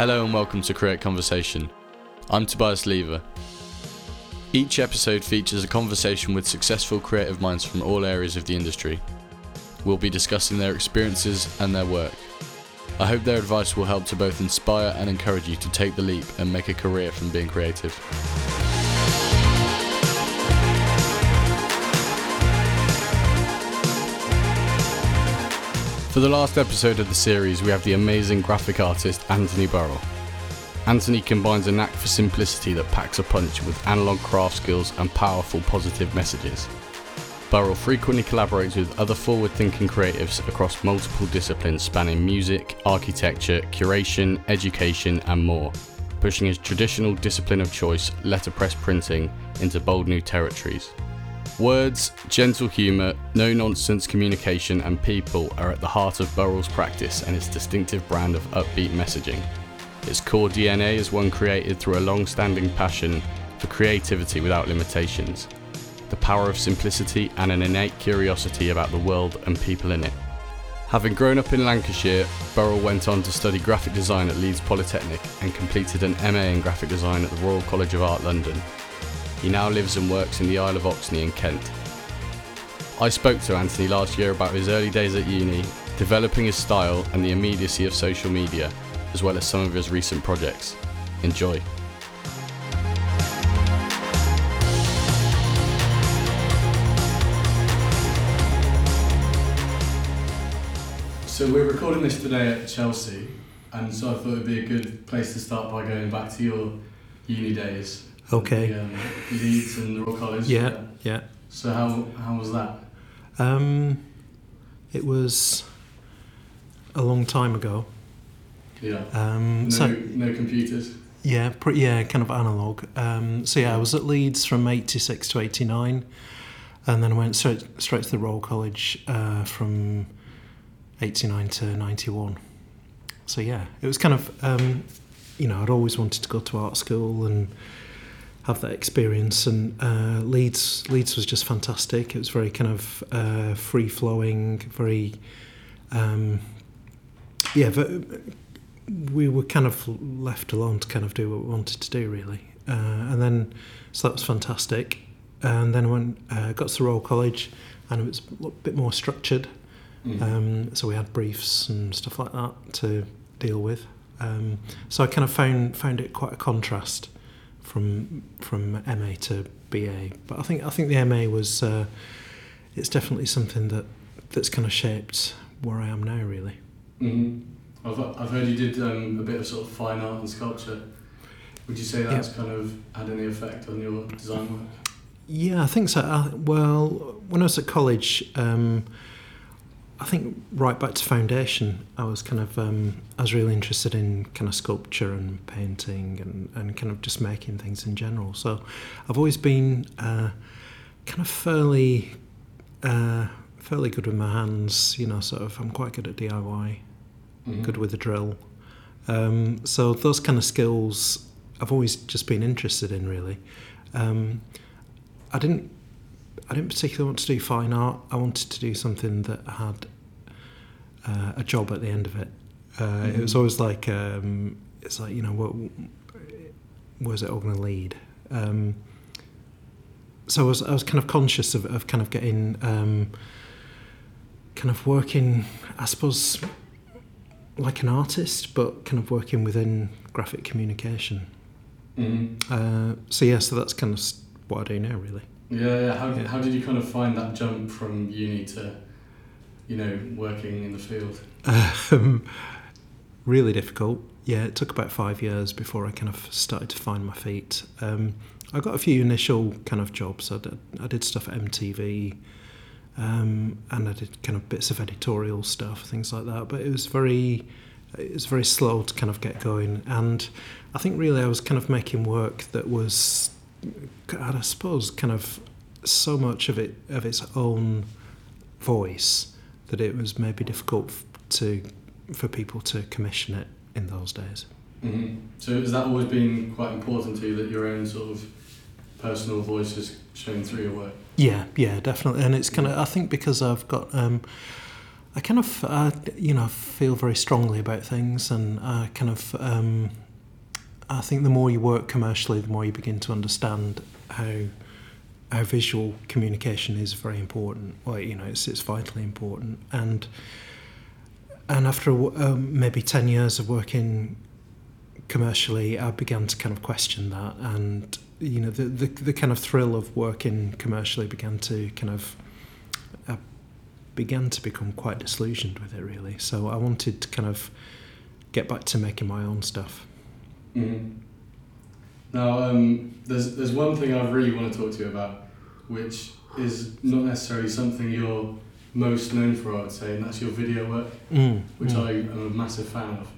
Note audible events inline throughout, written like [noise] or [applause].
Hello and welcome to Create Conversation. I'm Tobias Lever. Each episode features a conversation with successful creative minds from all areas of the industry. We'll be discussing their experiences and their work. I hope their advice will help to both inspire and encourage you to take the leap and make a career from being creative. For the last episode of the series, we have the amazing graphic artist Anthony Burrell. Anthony combines a knack for simplicity that packs a punch with analog craft skills and powerful positive messages. Burrell frequently collaborates with other forward thinking creatives across multiple disciplines spanning music, architecture, curation, education, and more, pushing his traditional discipline of choice, letterpress printing, into bold new territories. Words, gentle humour, no nonsense communication, and people are at the heart of Burrell's practice and its distinctive brand of upbeat messaging. Its core DNA is one created through a long standing passion for creativity without limitations, the power of simplicity, and an innate curiosity about the world and people in it. Having grown up in Lancashire, Burrell went on to study graphic design at Leeds Polytechnic and completed an MA in graphic design at the Royal College of Art London. He now lives and works in the Isle of Oxney in Kent. I spoke to Anthony last year about his early days at uni, developing his style and the immediacy of social media, as well as some of his recent projects. Enjoy. So we're recording this today at Chelsea, and so I thought it'd be a good place to start by going back to your uni days. Okay. The, um, Leeds and the Royal College. Yeah, yeah. So how how was that? Um, it was a long time ago. Yeah. Um, No so no computers. yeah, pretty, yeah, kind of analog. Um, so yeah, I was at Leeds from '86 to '89, and then I went straight straight to the Royal College uh, from '89 to '91. So yeah, it was kind of um, you know I'd always wanted to go to art school and have that experience. And uh, Leeds Leeds was just fantastic. It was very kind of uh, free flowing, very um, yeah. But we were kind of left alone to kind of do what we wanted to do, really. Uh, and then so that was fantastic. And then I went uh, got to the Royal College, and it was a bit more structured. Mm. Um, so we had briefs and stuff like that to deal with. Um, so I kind of found found it quite a contrast from from MA to BA. But I think I think the MA was uh, it's definitely something that that's kind of shaped where I am now. Really. hmm I've, I've heard you did um, a bit of sort of fine art and sculpture. Would you say that's kind of had any effect on your design work? Yeah, I think so. I, well, when I was at college, um, I think right back to foundation, I was kind of um, I was really interested in kind of sculpture and painting and, and kind of just making things in general. So I've always been uh, kind of fairly uh, fairly good with my hands. You know, sort of I'm quite good at DIY, Mhm. good with the drill. Um, so those kind of skills I've always just been interested in really. Um, I didn't I didn't particularly want to do fine art. I wanted to do something that had uh, a job at the end of it. Uh, It was Mhm. always like um, it's like you know what where's it all going to lead? Um, so I was I was kind of conscious of, of kind of getting um, kind of working I suppose like an artist, but kind of working within graphic communication. Mhm. Uh, so yeah, so that's kind of what I do now, really. Yeah, yeah. How, Yeah. how did you kind of find that jump from uni to, you know, working in the field? Um, really difficult. Yeah, it took about five years before I kind of started to find my feet. Um, I got a few initial kind of jobs. I did, I did stuff at MTV, um, and I did kind of bits of editorial stuff, things like that. But it was very, it was very slow to kind of get going. And I think really I was kind of making work that was, I suppose, kind of so much of it of its own voice that it was maybe difficult to for people to commission it in those days. hmm So has that always been quite important to you that your own sort of personal voice is shown through your work? Yeah, yeah, definitely. And it's kind of I think because I've got um, I kind of, uh, you know, feel very strongly about things, and I kind of, um, I think the more you work commercially, the more you begin to understand how how visual communication is very important. Well, you know, it's it's vitally important, and and after um, maybe ten years of working commercially, I began to kind of question that, and you know, the the, the kind of thrill of working commercially began to kind of began to become quite disillusioned with it really. So I wanted to kind of get back to making my own stuff. Mm-hmm. Now, um, there's there's one thing I really want to talk to you about, which is not necessarily something you're most known for, I would say, and that's your video work, mm, which mm. I am a massive fan of,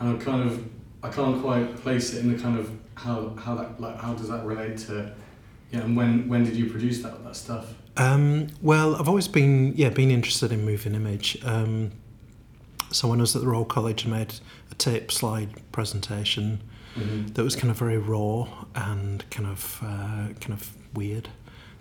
and I'm kind of I can't quite place it in the kind of how how that like how does that relate to, yeah, and when when did you produce that that stuff? Um, well, I've always been yeah been interested in moving image. Um, so when I was at the Royal College, I made a tape slide presentation Mm-hmm. that was kind of very raw and kind of uh, kind of weird.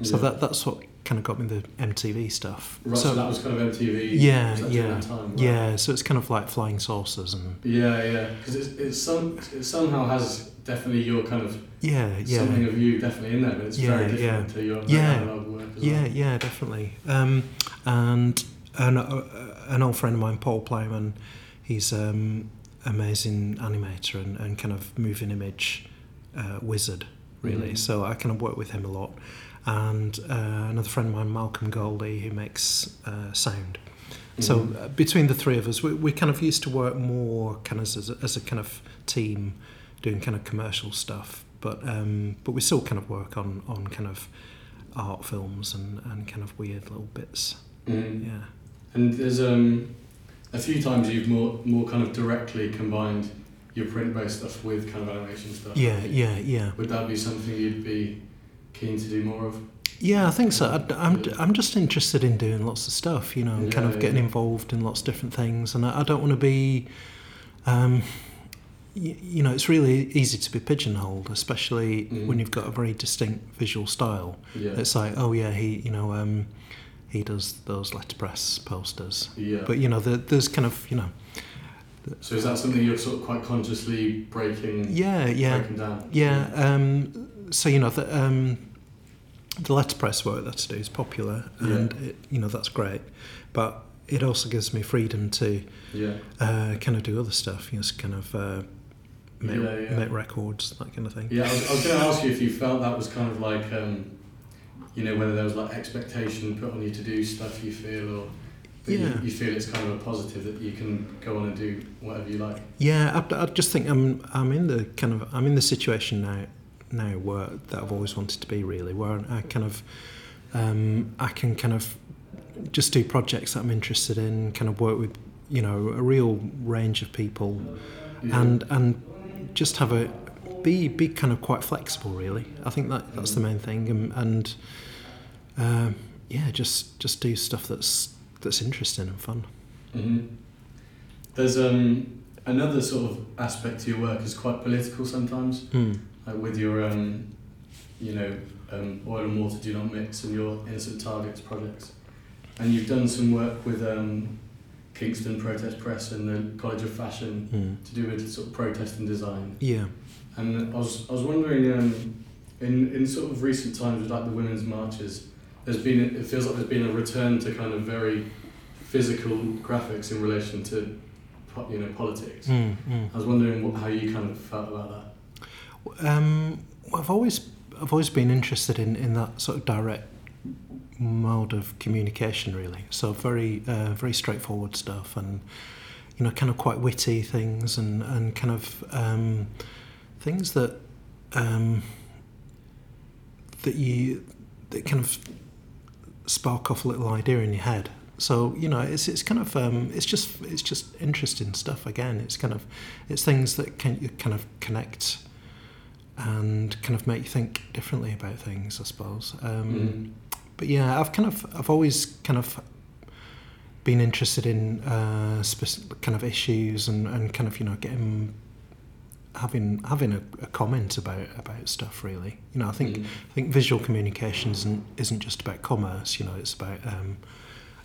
So Yeah. that that's what kind of got me the MTV stuff. Right, so, that was kind of MTV. Yeah, was that during yeah, time, right? yeah. So it's kind of like flying saucers and Yeah, yeah, because it's, it's some it somehow has definitely your kind of yeah, yeah. something of you definitely in there, but it's Yeah, very different yeah. to your Yeah. analog work as Yeah, well. yeah, definitely. Um, and an, uh, an old friend of mine, Paul Plyman, he's um, amazing animator and, and kind of moving image uh, wizard, really. Mhm. So I kind of work with him a lot. And uh, another friend of mine, Malcolm Goldie, who makes uh, sound. So Mhm. uh, between the three of us, we, we kind of used to work more kind of as a, as a kind of team, doing kind of commercial stuff. But um, but we still kind of work on on kind of art films and, and kind of weird little bits. Mhm. Yeah. And there's um, a few times you've more more kind of directly combined your print-based stuff with kind of animation stuff. Yeah, yeah, yeah. Would that be something you'd be keen to do more of? Yeah, I think so. I, I'm, I'm just interested in doing lots of stuff, you know, and kind Yeah, of getting yeah. involved in lots of different things. And I, I don't want to be, um, y- you know, it's really easy to be pigeonholed, especially Mhm. when you've got a very distinct visual style. Yeah. It's like, oh yeah, he, you know, um, he does those letterpress posters. yeah. But you know, there, there's kind of, you know, so is that something you're sort of quite consciously breaking yeah, yeah, breaking down? yeah. Um, so you know, the, um, the letterpress work that I do is popular, Yeah. and it, you know that's great. But it also gives me freedom to Yeah. uh, kind of do other stuff. You know, kind of uh, make, Yeah, yeah. make records, that kind of thing. Yeah, I was, I was going to ask you if you felt that was kind of like, um, you know, whether there was like expectation put on you to do stuff you feel, or Yeah. you, you feel it's kind of a positive that you can go on and do whatever you like. Yeah, I, I just think I'm I'm in the kind of I'm in the situation now now where that I've always wanted to be really, where I kind of um, I can kind of just do projects that I'm interested in, kind of work with you know a real range of people, Yeah. and and just have a be be kind of quite flexible really. I think that that's the main thing, and, and um, yeah, just just do stuff that's that's interesting and fun. hmm There's um, another sort of aspect to your work is quite political sometimes, Mm. like with your, um, you know, um, oil and water do not mix and your innocent targets projects, and you've done some work with um, Kingston Protest Press and the College of Fashion Mm. to do with sort of protest and design. Yeah. And I was, I was wondering, um, in, in sort of recent times with like the women's marches, there's been, it feels like there's been a return to kind of very physical graphics in relation to, you know, politics. Mm, mm. I was wondering what, how you kind of felt about that. Um, I've always I've always been interested in, in that sort of direct mode of communication, really. So very uh, very straightforward stuff, and you know, kind of quite witty things, and and kind of um, things that um, that you that kind of spark off a little idea in your head. So you know, it's it's kind of um, it's just it's just interesting stuff. Again, it's kind of it's things that can you kind of connect and kind of make you think differently about things, I suppose. Um, Mm. But yeah, I've kind of I've always kind of been interested in uh, spec- kind of issues and, and kind of you know getting having having a, a comment about about stuff really. You know, I think Mm. I think visual communication isn't isn't just about commerce. You know, it's about um,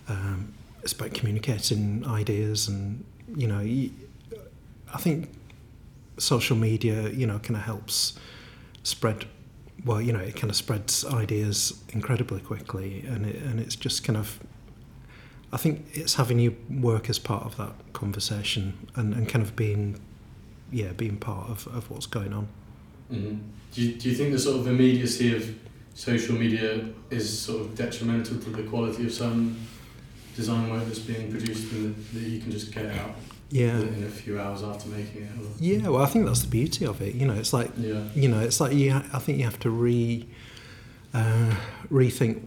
um, it's about communicating ideas, and you know, I think social media, you know, kind of helps spread. Well, you know, it kind of spreads ideas incredibly quickly, and it, and it's just kind of. I think it's having you work as part of that conversation and, and kind of being, yeah, being part of, of what's going on. Mm-hmm. Do, you, do you think the sort of immediacy of social media is sort of detrimental to the quality of some design work that's being produced and that, that you can just get out Yeah. in a few hours after making it? Or, Yeah, well, I think that's the beauty of it. You know, it's like yeah. you know, it's like you. Ha- I think you have to re uh, rethink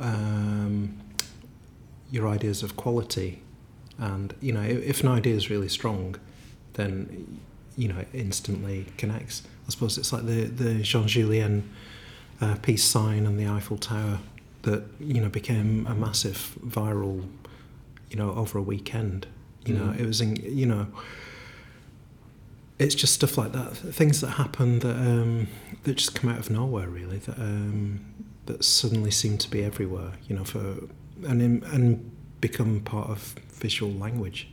um, your ideas of quality, and you know, if, if an idea is really strong, then you know it instantly connects. I suppose it's like the the Jean Jullien uh, peace sign and the Eiffel Tower that you know became a massive viral, you know, over a weekend. You know, Mhm. it was in you know it's just stuff like that, things that happen that um, that just come out of nowhere, really. That um, that suddenly seem to be everywhere, you know, for and in, and become part of visual language.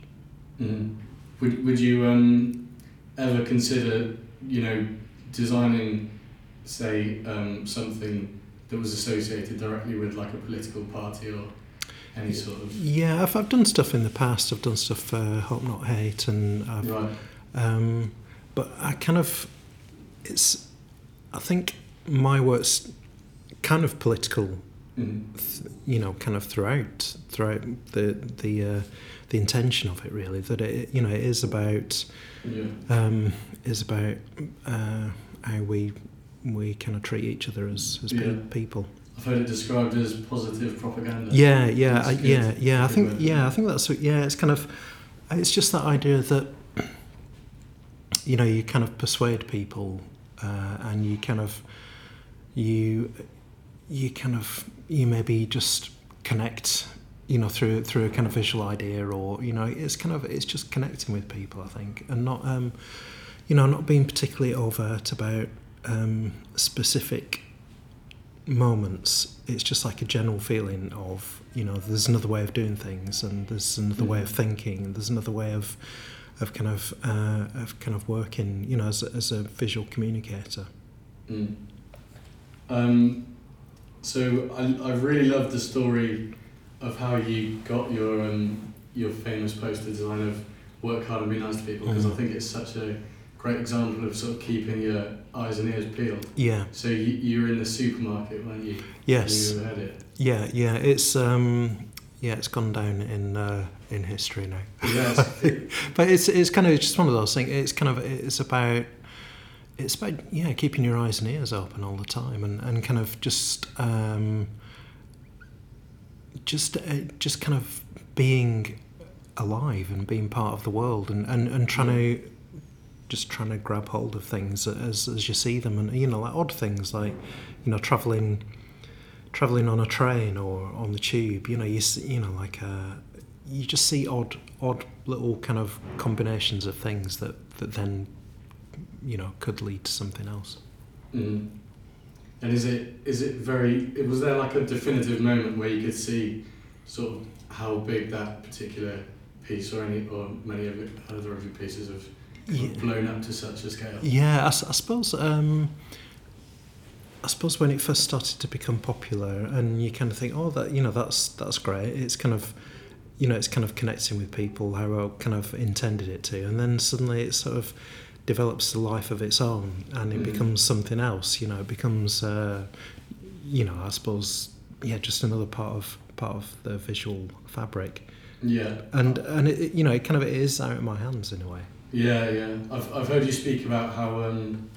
Mm. Would Would you um, ever consider, you know, designing, say, um, something that was associated directly with like a political party or any sort of Yeah, I've, I've done stuff in the past. I've done stuff for Hope Not Hate, and I've, right? um, but I kind of it's I think my work's kind of political Mm. th- you know, kind of throughout throughout the the uh, the intention of it really that it you know it is about Yeah. um, is about uh, how we we kind of treat each other as as Yeah. people. I've heard it described as positive propaganda. Yeah, yeah, I, yeah, yeah. I think yeah, I think that's yeah. It's kind of it's just that idea that you know you kind of persuade people uh, and you kind of you you kind of you maybe just connect you know through through a kind of visual idea or you know it's kind of it's just connecting with people I think and not um you know not being particularly overt about um specific moments. It's just like a general feeling of you know there's another way of doing things and there's another way of thinking and there's another way of of kind of uh, of kind of working you know as a, as a visual communicator. Mm. Um, so I, I really love the story of how you got your um, your famous poster design of work hard and be nice to people because I Mhm. think it's such a great example of sort of keeping your eyes and ears peeled. yeah So you, you were in the supermarket, weren't you? yes You had it. yeah yeah it's um yeah it's gone down in uh, in history now Yes. [laughs] but it's it's kind of just one of those things. It's kind of it's about it's about yeah keeping your eyes and ears open all the time and, and kind of just um, just uh, just kind of being alive and being part of the world and, and, and trying to just trying to grab hold of things as as you see them and you know like odd things like you know traveling traveling on a train or on the tube you know you see, you know like uh, you just see odd odd little kind of combinations of things that that then you know could lead to something else Mm. And is it is it very? Was there like a definitive moment where you could see sort of how big that particular piece or any or many of it, other of your pieces have Yeah. blown up to such a scale? Yeah, I, I suppose. Um, I suppose when it first started to become popular, and you kind of think, oh, that you know, that's that's great. It's kind of, you know, it's kind of connecting with people how I kind of intended it to, and then suddenly it sort of develops a life of its own, and it Mhm. becomes something else. You know, it becomes, uh, you know, I suppose, yeah, just another part of part of the visual fabric, Yeah, and and it, it- you know, it kind of it is out of my hands in a way. yeah, yeah. I've I've heard you speak about how um,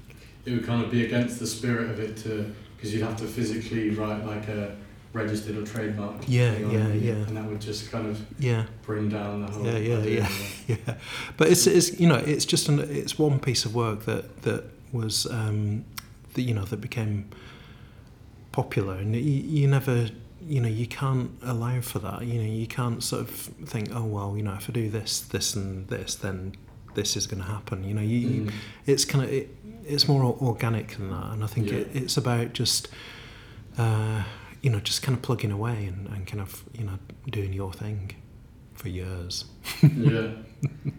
it would kind of be against the spirit of it to because you'd have to physically write like a registered or trademark. Yeah, thing yeah, yeah. And that would just kind of Yeah. bring down the whole. Yeah, yeah, yeah. [laughs] yeah, but it's, it's you know it's just an, it's one piece of work that that was um, that you know that became popular, and you, you never you know you can't allow for that. You know you can't sort of think oh well you know if I do this this and this then this is going to happen. You know you, you Mm. it's kind of it, it's more organic than that, and I think Yeah. it, it's about just uh, you know, just kind of plugging away and, and kind of, you know, doing your thing for years. [laughs] yeah.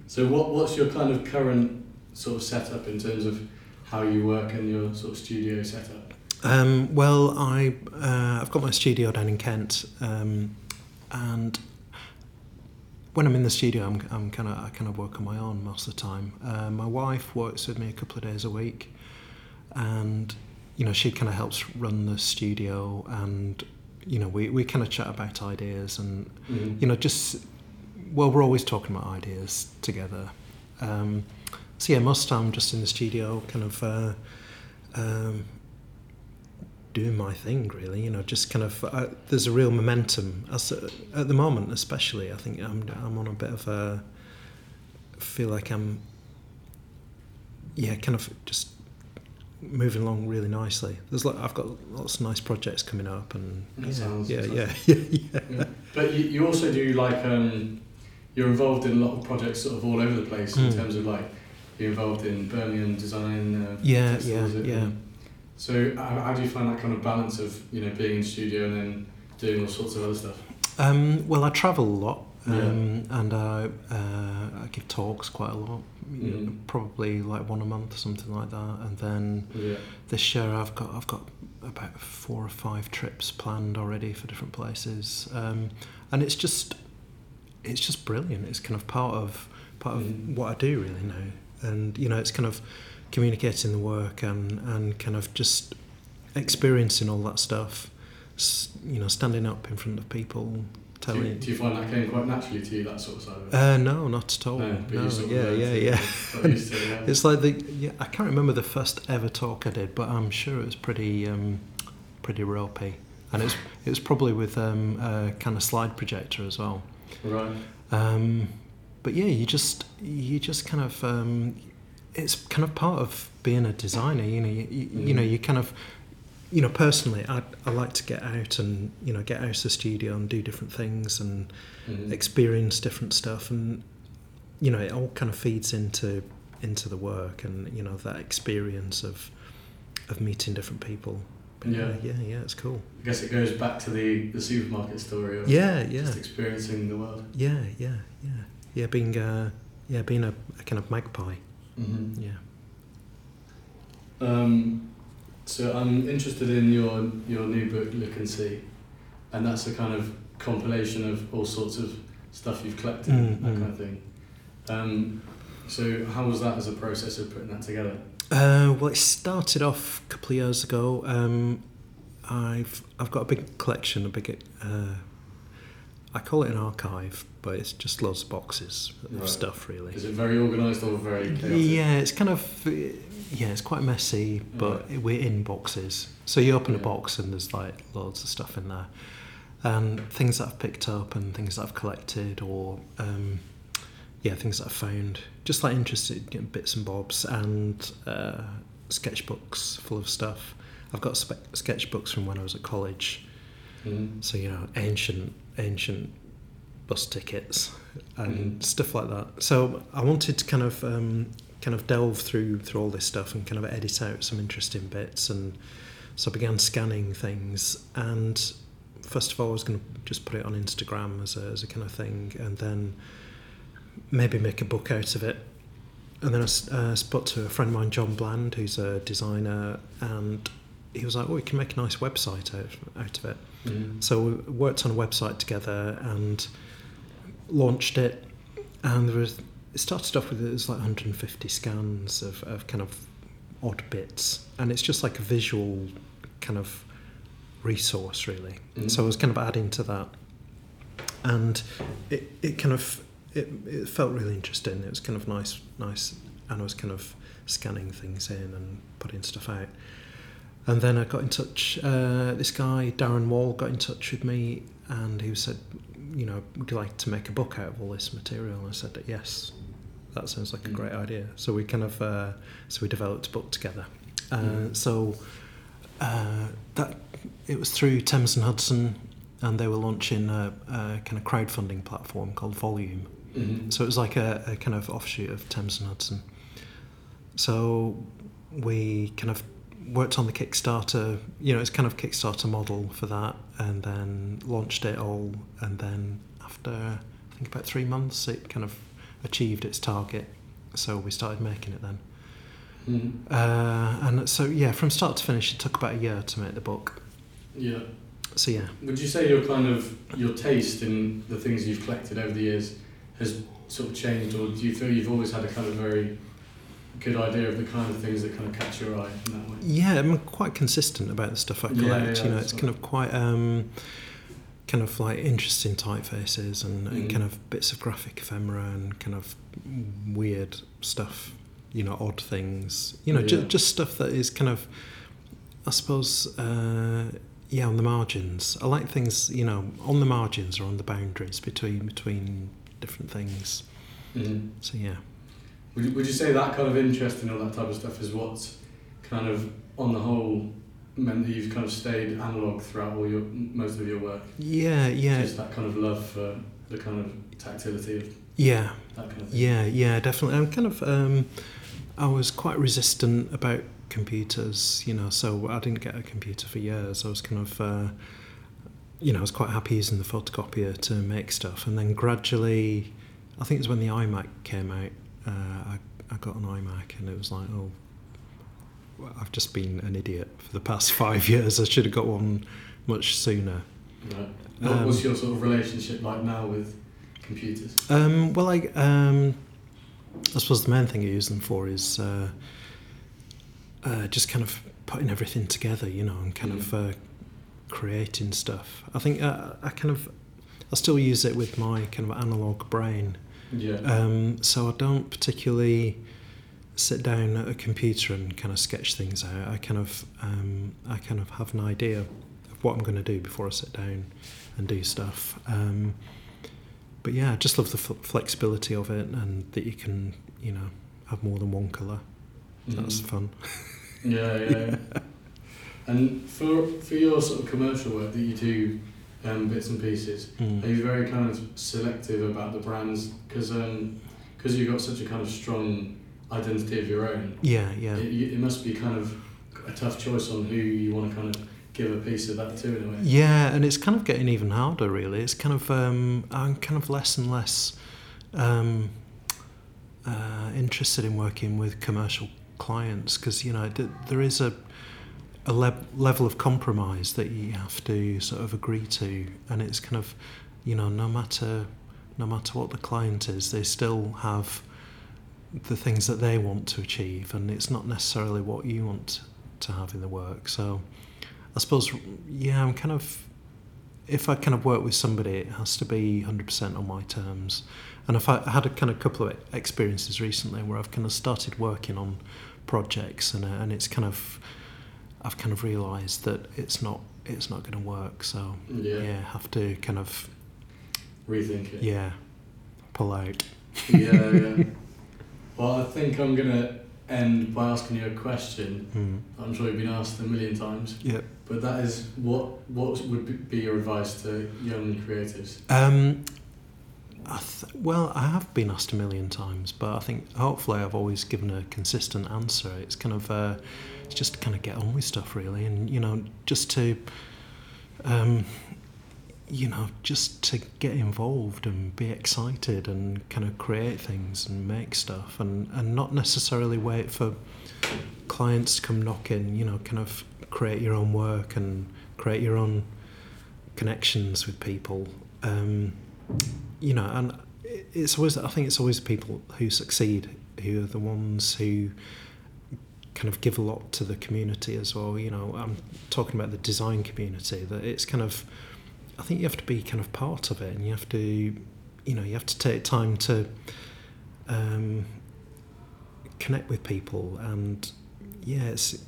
So what what's your kind of current sort of setup in terms of how you work and your sort of studio setup? Um, well, I uh, I've got my studio down in Kent, um, and when I'm in the studio, I'm, I'm kind of I kind of work on my own most of the time. Uh, my wife works with me a couple of days a week, and you know she kind of helps run the studio, and you know we, we kind of chat about ideas, and Mm-hmm. you know just well we're always talking about ideas together. Um, so yeah, most of the time I'm just in the studio, kind of. Uh, um, doing my thing really you know just kind of uh, there's a real momentum as at the moment especially i think i'm i'm on a bit of a feel like i'm yeah kind of just moving along really nicely there's like i've got lots of nice projects coming up and yeah sounds yeah, yeah yeah yeah Yeah. But you, you also do like um, you're involved in a lot of projects sort of all over the place in Mm. terms of like you're involved in Birmingham design. Uh, Yeah, festivals, yeah, yeah. So how, how do you find that kind of balance of you know being in studio and then doing all sorts of other stuff? Um, well, I travel a lot, Yeah. um, and I, uh, I give talks quite a lot. Mhm. Probably like one a month, or something like that. And then Yeah. this year, I've got I've got about four or five trips planned already for different places, um, and it's just it's just brilliant. It's kind of part of part of Mhm. what I do really now, and you know, it's kind of communicating the work and and kind of just experiencing all that stuff. S- you know, standing up in front of people, Do you, do you find that came quite naturally to you that sort of side of it? Uh, no, not at all. no, No, yeah, yeah, yeah. to yeah. [laughs] It's like the yeah. I can't remember the first ever talk I did, but I'm sure it was pretty um, pretty ropey, and it's it was probably with um, a kind of slide projector as well. right. Um, but yeah, you just you just kind of um, it's kind of part of being a designer. You know, you, you, you know, Mm. you kind of you know personally, I I like to get out and you know get out of the studio and do different things and Mhm. experience different stuff and you know it all kind of feeds into into the work and you know that experience of of meeting different people But Yeah. yeah yeah it's cool I guess it goes back to the, the supermarket story of yeah yeah just experiencing the world. yeah yeah yeah yeah being uh yeah being a, a kind of magpie Mm-hmm. yeah Um, so I'm interested in your your new book, Look and See, and that's a kind of compilation of all sorts of stuff you've collected, Mm, that mm. kind of thing. Um, so how was that as a process of putting that together? uh, well it started off a couple of years ago um I've I've got a big collection a big uh I call it an archive but it's just loads of boxes of Right. stuff really Is it very organised or very chaotic? Yeah, it's kind of yeah, it's quite messy, but we're in boxes. So you open a box and there's like loads of stuff in there, and things that I've picked up and things that I've collected, or um, yeah, things that I've found, just like interested you know, bits and bobs, and uh, sketchbooks full of stuff. I've got spe- sketchbooks from when I was at college, Mhm. so you know, ancient, ancient bus tickets and Mhm. stuff like that. So I wanted to kind of, um, kind of delve through through all this stuff and kind of edit out some interesting bits. And so I began scanning things. And first of all, I was going to just put it on Instagram as a, as a kind of thing, and then maybe make a book out of it. And then I uh, spoke to a friend of mine, John Bland, who's a designer, and he was like, "Oh, we can make a nice website out, out of it." Mhm. So we worked on a website together and launched it, and there was it started off with it was like 150 scans of, of kind of odd bits, and it's just like a visual kind of resource really. Mhm. So I was kind of adding to that, and it, it kind of it, it felt really interesting. It was kind of nice, nice, and I was kind of scanning things in and putting stuff out. And then I got in touch. Uh, this guy Darren Wall got in touch with me, and he said, "You know, would you like to make a book out of all this material?" And I said, "Yes, that sounds like a Mm. great idea." So we kind of uh, so we developed a book together. Uh, Mm. So uh, that it was through Thames and Hudson, and they were launching a, a kind of crowdfunding platform called Volume. Mhm. So it was like a, a kind of offshoot of Thames and Hudson. So we kind of worked on the Kickstarter. You know, it's kind of Kickstarter model for that, and then launched it all. And then after I think about three months, it kind of achieved its target. So we started making it then. Mm. Uh, and so yeah, from start to finish, it took about a year to make the book. Yeah. So yeah. Would you say your kind of your taste in the things you've collected over the years has sort of changed, or do you feel you've always had a kind of very good idea of the kind of things that kind of catch your eye in that way? Yeah, I'm quite consistent about the stuff I collect. yeah, you know, it's kind of quite um, kind of like interesting typefaces and, and Mhm. kind of bits of graphic ephemera and kind of weird stuff. You know, odd things. You know, Yeah. ju- just stuff that is kind of, I suppose, uh, yeah, on the margins. I like things, you know, on the margins or on the boundaries between between different things. Mm. So yeah. Would you, would you say that kind of interest in all that type of stuff is what's kind of on the whole meant that you've kind of stayed analog throughout all your most of your work? Yeah, yeah, Just that kind of love for the kind of tactility of yeah. that kind of thing. Yeah, yeah, definitely. I'm kind of, um, I was quite resistant about computers, you know, so I didn't get a computer for years. I was kind of, uh, you know, I was quite happy using the photocopier to make stuff. And then gradually, I think it was when the iMac came out, uh, I, I got an iMac and it was like, oh, well, I've just been an idiot for the past [laughs] five years. I should have got one much sooner. Right. What, Um, what's your sort of relationship like now with computers? Um, well, I, um, I suppose the main thing I use them for is uh, uh, just kind of putting everything together, you know, and kind of uh, creating stuff. I think uh, I kind of I still use it with my kind of analog brain, Yeah. um, so I don't particularly sit down at a computer and kind of sketch things out. I kind of um, I kind of have an idea of what I'm going to do before I sit down and do stuff. Um, but yeah, I just love the f- flexibility of it and that you can, you know, have more than one color. That's Mhm. fun. Yeah, yeah. yeah. [laughs] and for for your sort of commercial work that you do, um, bits and pieces, Mm. are you very kind of selective about the brands? Because because you've got such a kind of strong identity of your own, Yeah, yeah. it, it must be kind of a tough choice on who you want to kind of give a piece of that to in a way. Yeah, and it's kind of getting even harder, really. It's kind of um, I'm kind of less and less um, uh, interested in working with commercial clients because you know th- there is a a le- level of compromise that you have to sort of agree to, and it's kind of you know no matter no matter what the client is, they still have the things that they want to achieve, and it's not necessarily what you want to have in the work. So. I suppose, yeah, I'm kind of. If I kind of work with somebody, it has to be 100% on my terms. And if I've had- a kind of couple of experiences recently where I've kind of started working on projects, and and it's kind of, I've kind of realised that it's not it's not going to work. So Yeah. yeah, have to kind of Rethink it. yeah, pull out. yeah, yeah. [laughs] Well, I think I'm gonna end by asking you a question. Mm. I'm sure you've been asked a million times, Yeah. but that is what what would be- be your advice to young creatives? Um, I th- well, I have been asked a million times, but I think hopefully I've always given a consistent answer. It's kind of uh, it's just to kind of get on with stuff really, and you know, just to um, you know, just to get involved and be excited and kind of create things and make stuff, and and not necessarily wait for clients to come knocking. You know, kind of create your own work and create your own connections with people. Um, you know, and it's always I think it's always the people who succeed who are the ones who kind of give a lot to the community as well. You know, I'm talking about the design community that it's kind of I think you have to be kind of part of it, and you have to, you know, you have to take time to um, connect with people, and yeah, it's.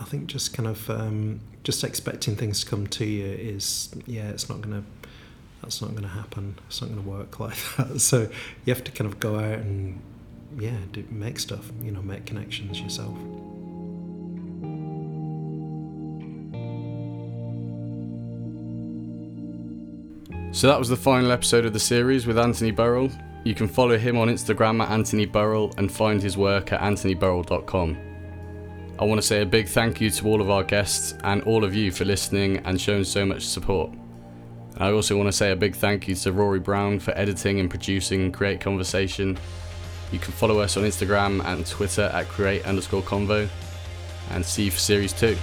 I think just kind of um, just expecting things to come to you is yeah, it's not gonna that's not gonna happen. It's not gonna work [laughs] like that. So you have to kind of go out and yeah, do, make stuff. You know, make connections yourself. So that was the final episode of the series with Anthony Burrell. You can follow him on Instagram at Anthony Burrell and find his work at anthonyburrell.com. I want to say a big thank you to all of our guests and all of you for listening and showing so much support. I also want to say a big thank you to Rory Brown for editing and producing Create Conversation. You can follow us on Instagram and Twitter at create underscore convo and see you for series two.